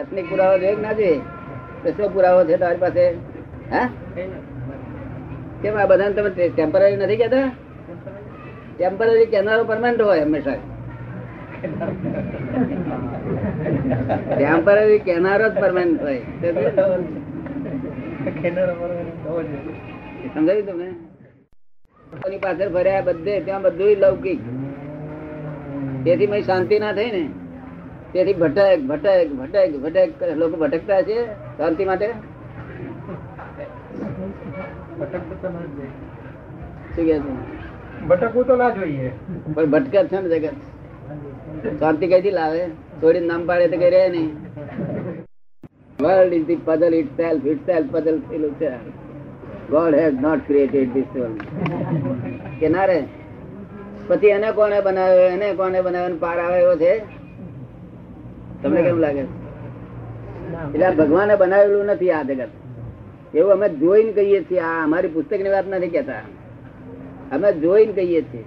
દર્શનિક પુરાવો જોઈએ ના જોઈએ તો શું પુરાવો છે તમારી પાસે? હા? કેમ આ બધાને તમે ટેમ્પરરી નથી કહેતા? ટેમ્પરરી કેનારો પરમાનન્ટ હોય હંમેશા. ટેમ્પરરી કેનારો જ પરમાનન્ટ હોય. સમજાયું તમને? પાછળ ફર્યા બધે, ત્યાં બધું લૌકિક. તેથી મય શાંતિ ના થઈ ને. તેથી ભટક ભટક ભટક ભટક લોકો ભટકતા છે શાંતિ માટે? ભટકવું તો ના જોઈએ. પણ ભટકે છે ને જગત? શાંતિ કઈથી લાવે? થોડી નામ પાડે તો કઈ રહે નહીં. World is the puzzle itself itself puzzle થયેલું છે God has not created this world કે ના રે? પછી એને કોને બનાવ્યો એને કોને બનાવ્યો પાર આવે એવો છે? તમને કેમ લાગે? એટલે ભગવાને બનાવેલું નથી આ જગત. એવું અમે જોઈને કહીએ છીએ આ અમારી પુસ્તકની વાત નથી કેતા અમે જોઈને કહીએ છીએ.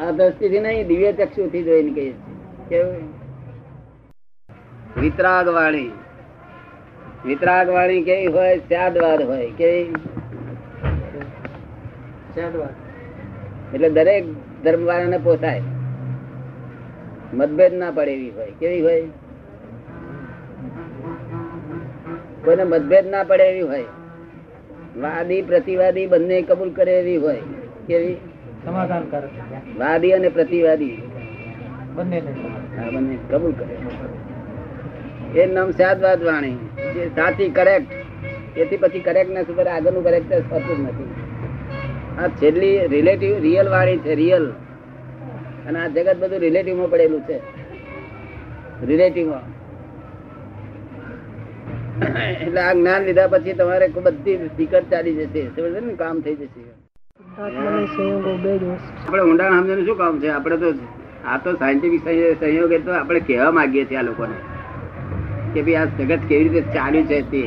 આ દ્રષ્ટિથી નહીં દિવ્ય ચક્ષુ થી જોઈને કહીએ છીએ. કેવું? વિતરાગ વાણી વિતરાગ વાણી કેવી હોય? સ્યાદવાદ હોય. કેવી? એટલે દરેક ધર્મ વાળાને પોસાય. મતભેદ ના પડે એવી હોય. કેવી હોય? કોઈને મતભેદ ના પડે એવી હોય. વાદી પ્રતિવાદી બંને કબૂલ કરે એવી હોય. કેવી? સમાધાન કરે વાદી અને પ્રતિવાદી. બંને બંને કબૂલ કરે. એ નામ સાદવાદ વાણી. જે સાચી કરેક્ટ એથી પછી કરેક્ટનેસ ઉપર આગળનું કરેક્ટનેસ જ નથી. આ છેલ્લી રિલેટિવ રિયલ વાણી છે રિયલ અને આ જગત બધું રિલેટિવમાં પડેલું છે. રિલેટિવમાં એટલે આ જ્ઞાન લીધા પછી તમારે બધી ફિકર ચાલી જશે. સમજે ને? કામ થઈ જશે. આપણે ઊંડાણ સમજવાનું શું કામ છે? આપણે તો આ તો સાયન્ટિફિક સંયોગ તો આપણે કહેવા માંગીએ છીએ આ લોકોને કે ભાઈ આ જગત કેવી રીતે ચાલ્યું છે તે.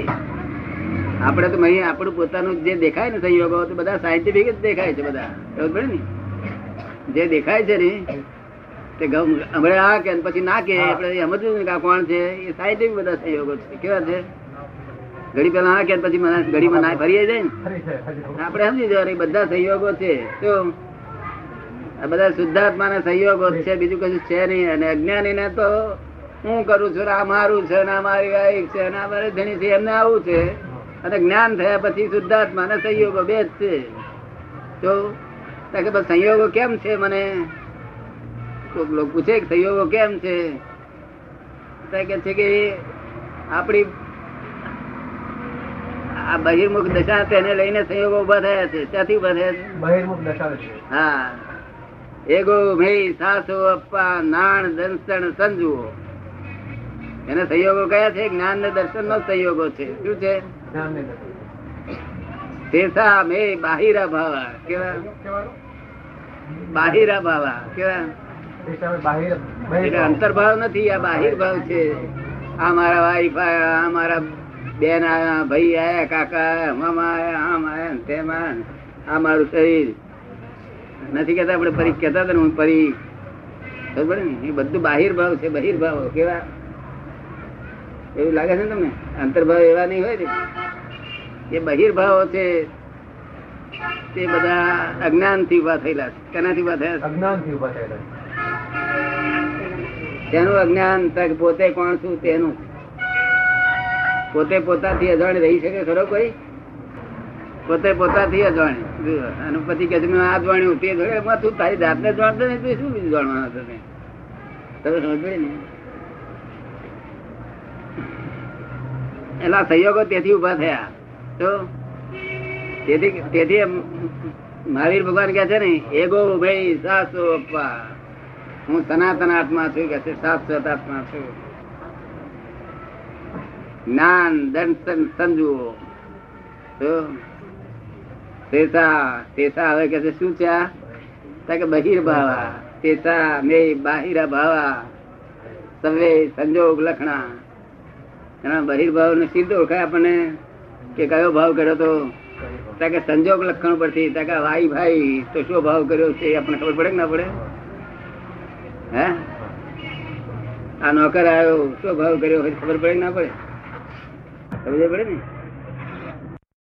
આપણે તો અહીં આપણું પોતાનું જે દેખાય ને સંયોગો તો બધા સાયન્ટિફિક જ દેખાય છે બધા. ખબર પડે ને? જે દેખાય છે ને તે હમણાં આ કે પછી ના કે આપણે સમજવું કે આ કોણ છે? એ સાયન્ટિફિક બધા સંયોગો છે. કેવા છે? ઘડી પેલા આ કે પછી મને- ઘડીમાં ના? ફરી જાય ને આપણે સમજી જવાનું બધા સહયોગો છે. તો આ બધા શુદ્ધાત્મા ના સહયોગો છે બીજું કશું છે નહીં. અને અજ્ઞાની ને તો હું કરું છું આ મારું છે ને મારી વાઈફ છે ને મારે ધણી છે એમને આવું છે. અને જ્ઞાન થયા પછી શુદ્ધાત્મા ના સહયોગો બે જ છે. તો બસ સંયોગો કેમ છે મને? કોક લોકો પૂછે કે સંયોગો કેમ છે? કે છે કે આપણી આ બહિર્મુખ દશા તેને લઈને સંયોગો ઊભા થયા છે. ત્યાંથી ઊભા થયા છે? બહિર્મુખ દશા છે. હા. એગો મેય સાસો અપ્પા નાણ દર્શન સંજુઓ. એને સંયોગો કયા છે? જ્ઞાન ને દર્શન નો સંયોગો છે. શું છે? જ્ઞાનને દર્શાવે. શેષા મે નથી, આ બાહિર ભાવ છે. આ મારા વાઈફ આયા, આ મારા બેન આયા, ભાઈ આયા, કાકા આયા, મામા આયા, આમ આયા તેમ આ મારું શરીર. નથી કેતા આપણે પરી કેતા હતા હું પરી બરોબર ને એ બધું બાહિર ભાવ છે, બહિર ભાવ, કેવા? એવું લાગે છે ને તમને? અંતર્ભાવ એવા નહીં હોય ને. એ બહિર્ભાવો છે તે બધા અજ્ઞાનથી ઊભા થયેલા છે. કેનાથી ઊભા થયા અજ્ઞાનથી ઊભા થયેલા તેનું અજ્ઞાન તક પોતે કોણ છું તેનું. પોતે પોતાથી અજાણ રહી શકે ખરો કોઈ? પોતે પોતાથી અજાણ. અને પછી કે તમે આ જાણ્યું તે જોડે તું તારી જાતને જાણતો નહીં તું શું બીજું જાણવાનું તમે તમે સમજે ને? એલા સહયોગો તેથી ઊભા થયા. તો તેથી તેથી મહાવીર ભગવાન કે છે ને એગો ભાઈ, સાસો અપ્પા હું સનાતન આત્મા છું, કે છે આત્મા છું. જ્ઞાન, દર્શન સમજવું તો તેતા તેતા હવે કે શું છે આ? તો ભાવા. શેષા મે બાહિરા ભાવા. સવે સંજોગ લખણા. એના બહિર્ભાવ ને સીધો ઓળખાય આપણને કે કયો ભાવ કર્યો તો? કે સંજોગ લખણ પરથી કે ભાઈ ભાઈ, તો શું ભાવ કર્યો છે આપણને ખબર પડે કે ના પડે? હે? આ નોકર આવ્યો શું ભાવ કર્યો ખબર પડે કે ના પડે? સમજ પડે ને?